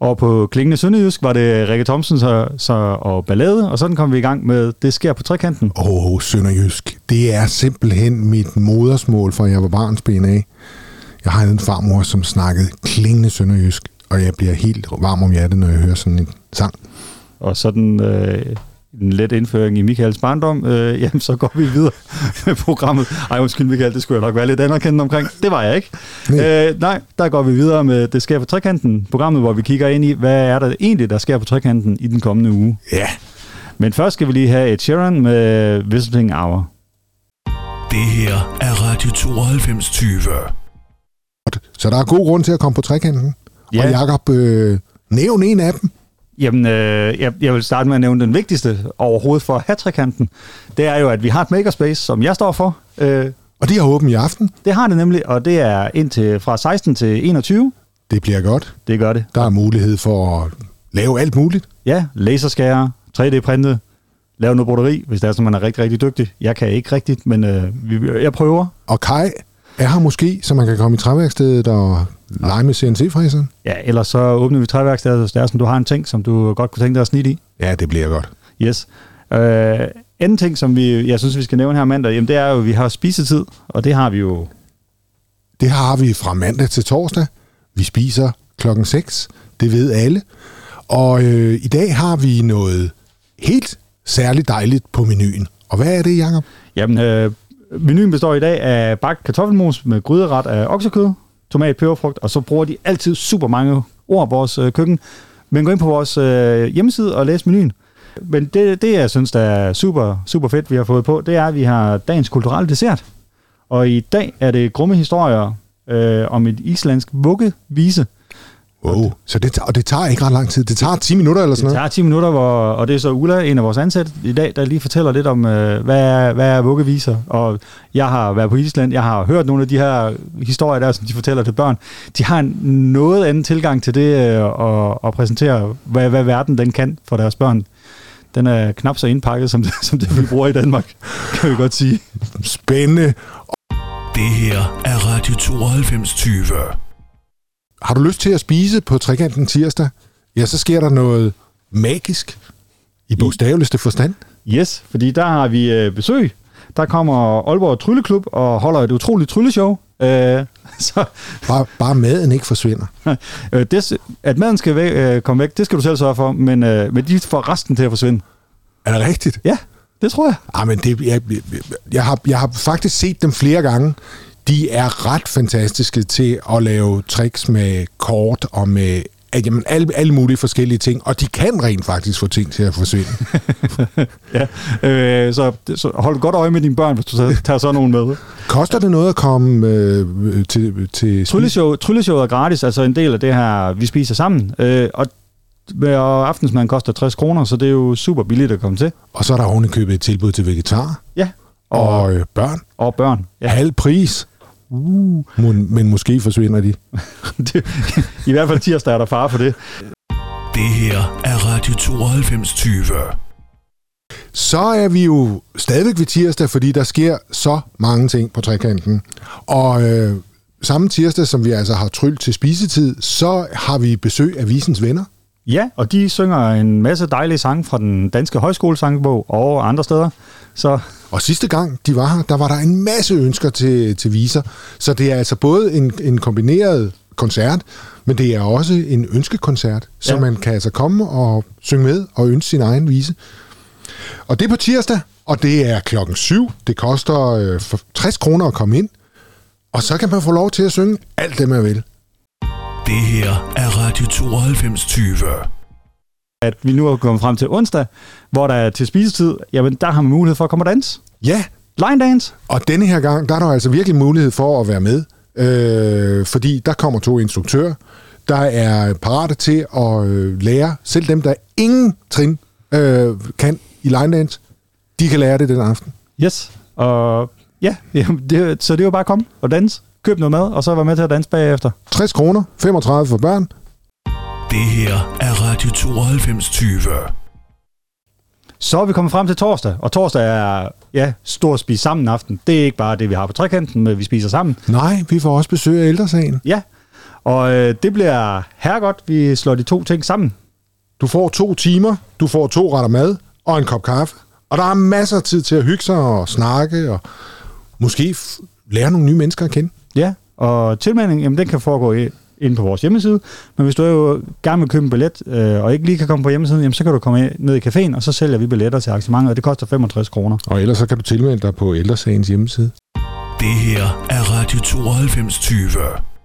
Og på Klingende Sønderjysk var det Rikke Thomsen så, så, og ballade, og sådan kom vi i gang med Det sker på trekanten. Åh, oh, Sønderjysk. Det er simpelthen mit modersmål, fra jeg var barnsben af. Jeg har en farmor, som snakkede klingende Sønderjysk, og jeg bliver helt varm om hjertet, når jeg hører sådan en sang. Og sådan øh, en let indføring i Michaels barndom, øh, jamen så går vi videre med programmet. Ej, undskyld Michael, det skulle jeg nok være lidt anerkendt omkring. Det var jeg ikke. Nej. Øh, nej, der går vi videre med Det sker på trekanten, programmet, hvor vi kigger ind i, hvad er der egentlig, der sker på trekanten i den kommende uge. Ja, Men først skal vi lige have et Sheeran med Visiting Hour. Det her er Radio 9220. så der er god grund til at komme på trekanten. Ja. Og Jacob, øh, nævn en af dem. Jamen, øh, jeg, jeg vil starte med at nævne den vigtigste overhovedet for hat Det er jo, at vi har et makerspace, som jeg står for. Øh, Og de har åbent i aften. det har det nemlig, og det er indtil fra 16 til 21. Det bliver godt. Det gør det. Der er mulighed for at lave alt muligt. Ja, laserskærer, 3D-printet, lave noget broderi, hvis det er sådan, man er rigtig, rigtig dygtig. Jeg kan ikke rigtigt, men øh, jeg prøver. Og Kai er her måske, så man kan komme i træværkstedet og lege med CNC-fræseren. Ja, ellers så åbner vi træværkstedet, det er sådan, du har en ting, som du godt kunne tænke dig at snitte i. Ja, det bliver godt. Yes. Øh, anden ting, som vi, jeg synes, vi skal nævne her mandag, jamen, det er jo, at vi har spisetid, og det har vi jo Det har vi fra mandag til torsdag. Vi spiser klokken 6. Det ved alle. Og øh, i dag har vi noget helt særligt dejligt på menuen. Og hvad er det, Jacob? Jamen, øh, menuen består i dag af bagt kartoffelmos med gryderet af oksekød, tomat, peberfrugt, og så bruger de altid super mange ord vores øh, køkken. Men gå ind på vores øh, hjemmeside og læs menuen. Men det, det, jeg synes, der er super, super fedt, vi har fået på, det er, at vi har dagens kulturelle dessert. Og i dag er det grumme historier øh, om et islandsk vuggevise. Wow. Så det, tager- og det tager ikke ret lang tid. Det tager 10 minutter eller sådan Det noget. tager 10 minutter, hvor, og det er så Ulla, en af vores ansatte i dag, der lige fortæller lidt om, øh, hvad, er, hvad er vuggeviser. Og jeg har været på Island, jeg har hørt nogle af de her historier der, som de fortæller til børn. De har en noget anden tilgang til det, øh, og, og præsentere, hvad, hvad verden den kan for deres børn. Den er knap så indpakket, som det, som det vi bruger i Danmark, kan vi godt sige. Spændende. Det her er Radio 9220. Har du lyst til at spise på trekanten tirsdag? Ja, så sker der noget magisk i bogstaveligste forstand. Yes, fordi der har vi øh, besøg. Der kommer Aalborg Trylleklub og holder et utroligt trylleshow. Øh, så Bare, bare maden ikke forsvinder. Øh, det, at maden skal væk, øh, komme væk, det skal du selv sørge for, men, øh, men de får resten til at forsvinde. Er det rigtigt? Ja, det tror jeg. Ah, men det, jeg, jeg, har, jeg har faktisk set dem flere gange. De er ret fantastiske til at lave tricks med kort og med at, jamen, alle, alle mulige forskellige ting. Og de kan rent faktisk få ting til at forsvinde. Ja. Øh, så, så hold godt øje med dine børn, hvis du tager, tager sådan nogen med. Koster det noget at komme øh, til, til Trylleshow, trylleshow er gratis, altså en del af det her, vi spiser sammen. Øh, og, og aftensmaden koster 60 kroner, så det er jo super billigt at komme til. Og så er der ovenikøbet et tilbud til vegetar Ja. og, Og, og øh, børn. og børn. Ja. Halv pris. Uh. Men, men måske forsvinder de. Det, I hvert fald tirsdag er der far for det. Det her er Radio 9220. Så er vi jo stadigvæk ved tirsdag, fordi der sker så mange ting på trekanten. Og øh, samme tirsdag, som vi altså har trylt til spisetid, så har vi besøg af Visens Venner. Ja, og de synger en masse dejlige sange fra den danske højskolesangbog og andre steder. Så Og sidste gang, de var her, der var der en masse ønsker til, til viser. Så det er altså både en, en kombineret koncert, men det er også en ønskekoncert, så Ja. man kan altså komme og synge med og ønske sin egen vise. Og det er på tirsdag, og det er klokken 7. Det koster øh, for 60 kroner at komme ind. Og så kan man få lov til at synge alt det, man vil. Det her er Radio 9220. at vi nu er kommet frem til onsdag, hvor der er til spisetid, jamen der har man mulighed for at komme og danse. Ja, Line dance. og denne her gang, der er der altså virkelig mulighed for at være med. Øh, fordi der kommer to instruktører, der er parate til at øh, lære, selv dem, der ingen trin øh, kan i line dance, de kan lære det den aften. Yes. Og ja, jamen, det, så det er jo bare at komme og danse. Køb noget mad, og så være med til at danse bagefter. 60 kroner, 35 for børn. Det her er Radio 9220. Så er vi kommet frem til torsdag, og torsdag er ja, stor spis sammen aften. Det er ikke bare det, vi har på trekanten, men vi spiser sammen. Nej, vi får også besøg af ældresagen. Ja, Og øh, det bliver herregodt, vi slår de to ting sammen. Du får to timer, du får to retter mad og en kop kaffe. Og der er masser af tid til at hygge sig og snakke og måske f- lære nogle nye mennesker at kende. Ja, og tilmelding, jamen den kan foregå i, inde på vores hjemmeside. Men hvis du er jo gerne vil købe en billet, øh, og ikke lige kan komme på hjemmesiden, jamen så kan du komme ned i caféen, og så sælger vi billetter til arrangementet, og det koster 65 kroner. Og ellers så kan du tilmelde dig på Ældresagens hjemmeside. Det her er Radio 92 20.